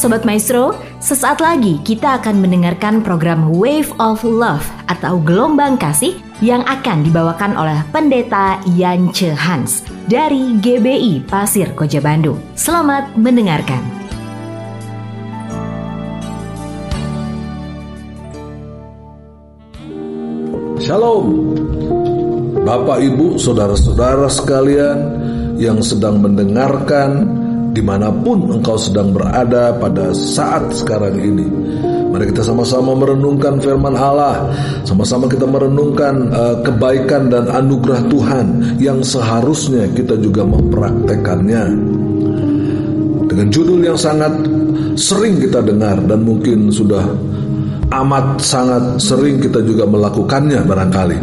Sobat Maestro, sesaat lagi kita akan mendengarkan program Wave of Love atau Gelombang Kasih yang akan dibawakan oleh Pendeta Yance Hans dari GBI Pasir Koja Bandung. Selamat mendengarkan. Shalom Bapak Ibu Saudara-saudara sekalian yang sedang mendengarkan di mana pun engkau sedang berada pada saat sekarang ini. Mari kita sama-sama merenungkan firman Allah, sama-sama kita merenungkan uh, kebaikan dan anugerah Tuhan yang seharusnya kita juga mempraktekannya. Dengan judul yang sangat sering kita dengar dan mungkin sudah amat sangat sering kita juga melakukannya barangkali.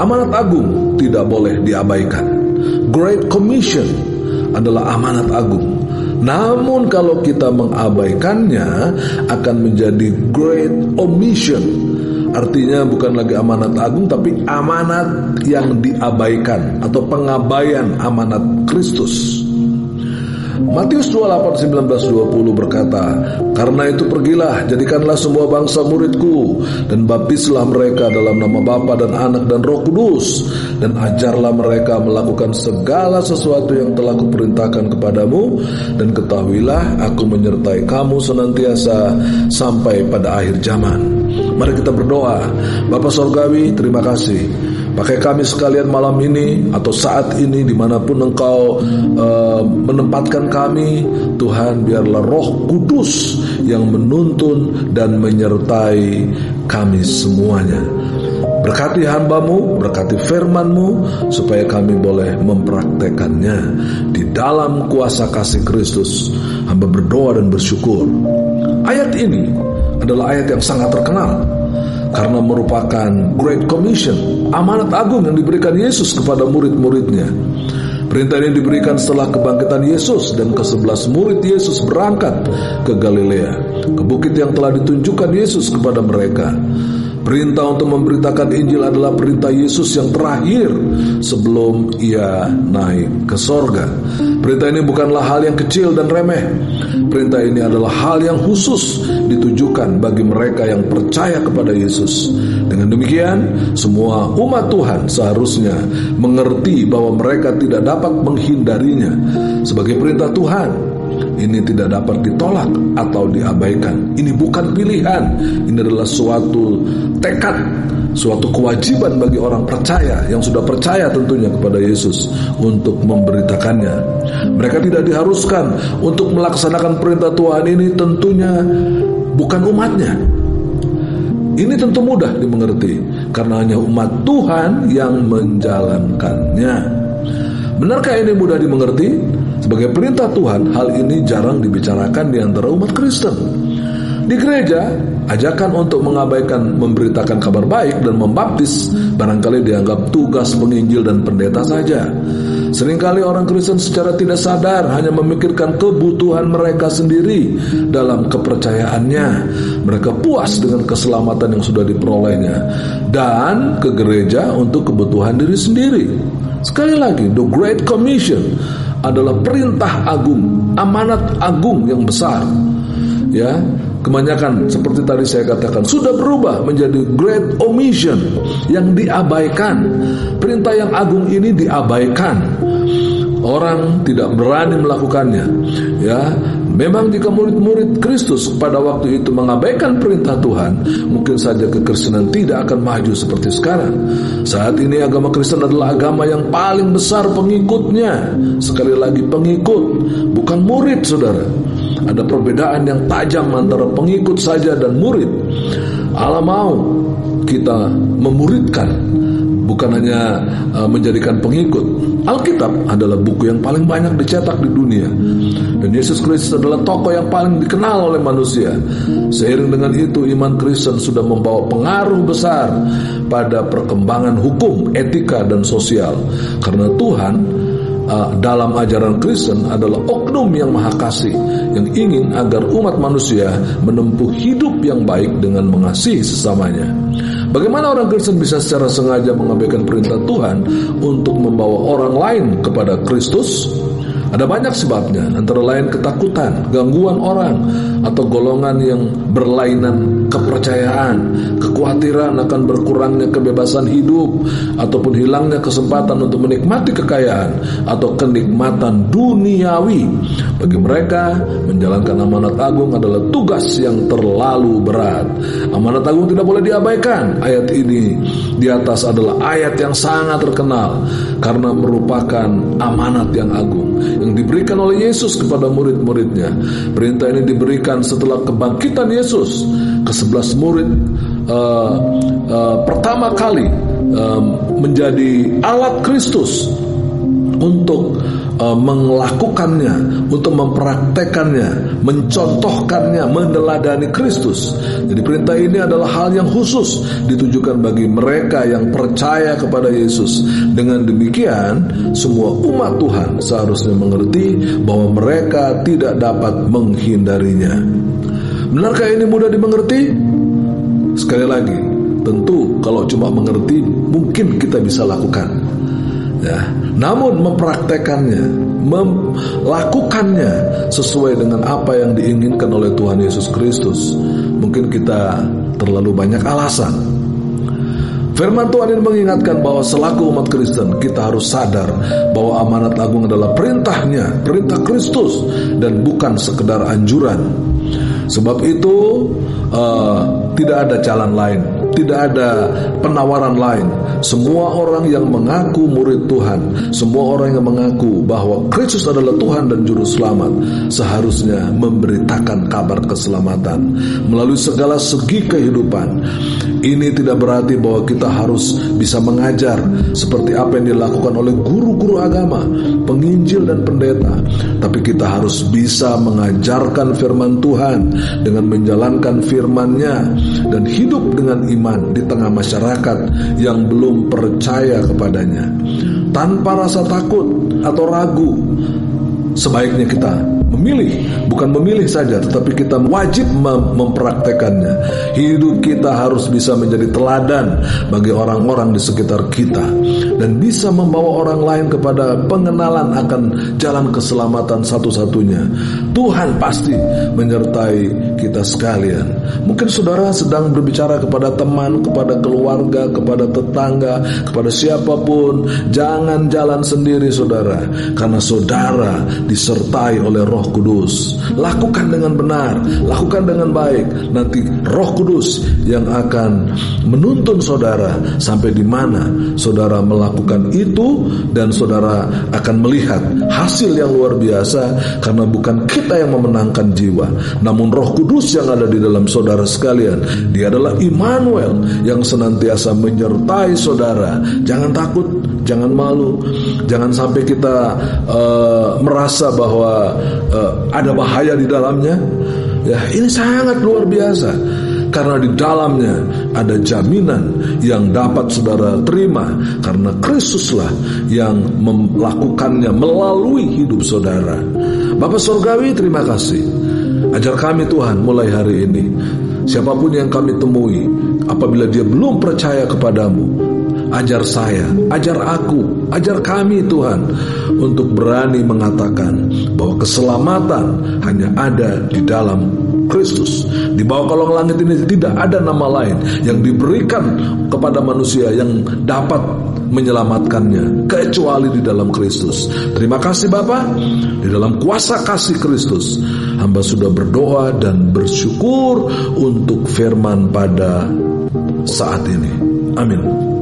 Amanat agung tidak boleh diabaikan. Great Commission adalah amanat agung. Namun kalau kita mengabaikannya akan menjadi great omission. Artinya bukan lagi amanat agung tapi amanat yang diabaikan atau pengabaian amanat Kristus. Matius 28 19 20 berkata, "Karena itu pergilah, jadikanlah semua bangsa muridku dan baptislah mereka dalam nama Bapa dan Anak dan Roh Kudus dan ajarlah mereka melakukan segala sesuatu yang telah kuperintahkan kepadamu dan ketahuilah aku menyertai kamu senantiasa sampai pada akhir zaman." Mari kita berdoa. Bapak Sorgawi, terima kasih Pakai kami sekalian malam ini atau saat ini di mana pun engkau uh, menempatkan kami Tuhan biarlah roh kudus yang menuntun dan menyertai kami semuanya. Berkati hambamu, berkati firmanmu Supaya kami boleh mempraktekannya Di dalam kuasa kasih Kristus. Hamba berdoa dan bersyukur. Ayat ini adalah ayat yang sangat terkenal karena merupakan Great Commission, amanat agung yang diberikan Yesus kepada murid-muridnya. Perintah ini diberikan setelah kebangkitan Yesus dan ke-11 murid Yesus berangkat ke Galilea, ke bukit yang telah ditunjukkan Yesus kepada mereka. Perintah untuk memberitakan Injil adalah perintah Yesus yang terakhir sebelum ia naik ke sorga. Perintah ini bukanlah hal yang kecil dan remeh. Perintah ini adalah hal yang khusus ditujukan bagi mereka yang percaya kepada Yesus. Dengan demikian, semua umat Tuhan seharusnya mengerti bahwa mereka tidak dapat menghindarinya sebagai perintah Tuhan ini tidak dapat ditolak atau diabaikan. Ini bukan pilihan, ini adalah suatu tekad, suatu kewajiban bagi orang percaya yang sudah percaya tentunya kepada Yesus untuk memberitakannya. Mereka tidak diharuskan untuk melaksanakan perintah Tuhan ini tentunya bukan umatnya. Ini tentu mudah dimengerti karena hanya umat Tuhan yang menjalankannya. Benarkah ini mudah dimengerti? Sebagai perintah Tuhan, hal ini jarang dibicarakan di antara umat Kristen. Di gereja, ajakan untuk mengabaikan memberitakan kabar baik dan membaptis barangkali dianggap tugas penginjil dan pendeta saja. Seringkali orang Kristen secara tidak sadar hanya memikirkan kebutuhan mereka sendiri dalam kepercayaannya. Mereka puas dengan keselamatan yang sudah diperolehnya dan ke gereja untuk kebutuhan diri sendiri. Sekali lagi, the Great Commission adalah perintah agung, amanat agung yang besar. Ya, kebanyakan seperti tadi saya katakan sudah berubah menjadi great omission yang diabaikan. Perintah yang agung ini diabaikan. Orang tidak berani melakukannya. Ya, Memang jika murid-murid Kristus pada waktu itu mengabaikan perintah Tuhan, mungkin saja kekristenan tidak akan maju seperti sekarang. Saat ini agama Kristen adalah agama yang paling besar pengikutnya. Sekali lagi pengikut, bukan murid saudara. Ada perbedaan yang tajam antara pengikut saja dan murid. Allah mau kita memuridkan bukan hanya uh, menjadikan pengikut. Alkitab adalah buku yang paling banyak dicetak di dunia. Dan Yesus Kristus adalah tokoh yang paling dikenal oleh manusia. Seiring dengan itu iman Kristen sudah membawa pengaruh besar pada perkembangan hukum, etika dan sosial. Karena Tuhan uh, dalam ajaran Kristen adalah oknum yang maha kasih yang ingin agar umat manusia menempuh hidup yang baik dengan mengasihi sesamanya. Bagaimana orang Kristen bisa secara sengaja mengabaikan perintah Tuhan untuk membawa orang lain kepada Kristus? Ada banyak sebabnya, antara lain ketakutan, gangguan orang, atau golongan yang berlainan kepercayaan, kekhawatiran akan berkurangnya kebebasan hidup, ataupun hilangnya kesempatan untuk menikmati kekayaan atau kenikmatan duniawi. Bagi mereka, menjalankan amanat agung adalah tugas yang terlalu berat. Amanat agung tidak boleh diabaikan. Ayat ini di atas adalah ayat yang sangat terkenal karena merupakan amanat yang agung yang diberikan oleh Yesus kepada murid-muridnya. Perintah ini diberikan setelah kebangkitan Yesus ke sebelas murid uh, uh, pertama kali uh, menjadi alat Kristus untuk uh, melakukannya, untuk mempraktekannya, mencontohkannya, meneladani Kristus. Jadi perintah ini adalah hal yang khusus ditujukan bagi mereka yang percaya kepada Yesus. Dengan demikian, semua umat Tuhan seharusnya mengerti bahwa mereka tidak dapat menghindarinya. Benarkah ini mudah dimengerti? Sekali lagi, tentu kalau cuma mengerti mungkin kita bisa lakukan. Ya, namun mempraktekannya, melakukannya sesuai dengan apa yang diinginkan oleh Tuhan Yesus Kristus, mungkin kita terlalu banyak alasan. Firman Tuhan ini mengingatkan bahwa selaku umat Kristen kita harus sadar bahwa amanat agung adalah perintahnya, perintah Kristus dan bukan sekedar anjuran. Sebab itu uh, tidak ada jalan lain tidak ada penawaran lain. Semua orang yang mengaku murid Tuhan, semua orang yang mengaku bahwa Kristus adalah Tuhan dan Juru Selamat, seharusnya memberitakan kabar keselamatan melalui segala segi kehidupan. Ini tidak berarti bahwa kita harus bisa mengajar seperti apa yang dilakukan oleh guru-guru agama, penginjil dan pendeta, tapi kita harus bisa mengajarkan firman Tuhan dengan menjalankan firman-Nya dan hidup dengan iman di tengah masyarakat yang belum percaya kepadanya. Tanpa rasa takut atau ragu, sebaiknya kita memilih, bukan memilih saja, tetapi kita wajib mem mempraktekannya. Hidup kita harus bisa menjadi teladan bagi orang-orang di sekitar kita dan bisa membawa orang lain kepada pengenalan akan jalan keselamatan satu-satunya. Tuhan pasti menyertai kita sekalian. Mungkin saudara sedang berbicara kepada teman, kepada keluarga, kepada tetangga, kepada siapa pun, jangan jalan sendiri saudara, karena saudara disertai oleh Roh Kudus. Lakukan dengan benar, lakukan dengan baik. Nanti Roh Kudus yang akan menuntun saudara sampai di mana saudara melakukan itu dan saudara akan melihat hasil yang luar biasa karena bukan kita yang memenangkan jiwa, namun Roh Kudus yang ada di dalam saudara sekalian. Dia adalah Immanuel yang senantiasa menyertai saudara. Jangan takut, jangan malu, jangan sampai kita uh, merasa bahwa uh, ada bahaya di dalamnya. Ya, ini sangat luar biasa karena di dalamnya ada jaminan yang dapat saudara terima karena Kristuslah yang melakukannya melalui hidup saudara. Bapak Surgawi terima kasih. Ajar kami Tuhan mulai hari ini. Siapa pun yang kami temui, apabila dia belum percaya kepadamu, ajar saya, ajar aku, ajar kami Tuhan untuk berani mengatakan bahwa keselamatan hanya ada di dalam Kristus. Di bawah kolong langit ini tidak ada nama lain yang diberikan kepada manusia yang dapat menyelamatkannya kecuali di dalam Kristus. Terima kasih Bapak. Di dalam kuasa kasih Kristus, hamba sudah berdoa dan bersyukur untuk firman pada saat ini. Amin.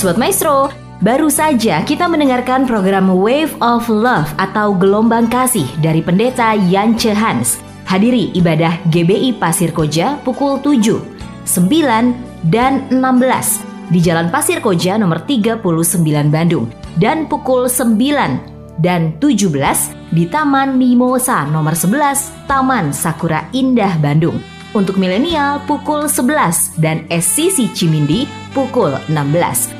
Sobat Maestro, baru saja kita mendengarkan program Wave of Love atau Gelombang Kasih dari Pendeta Yance Hans. Hadiri ibadah GBI Pasir Koja pukul 7, 9, dan 16 di Jalan Pasir Koja nomor 39 Bandung dan pukul 9 dan 17 di Taman Mimosa nomor 11 Taman Sakura Indah Bandung. Untuk milenial pukul 11 dan SCC Cimindi pukul 16.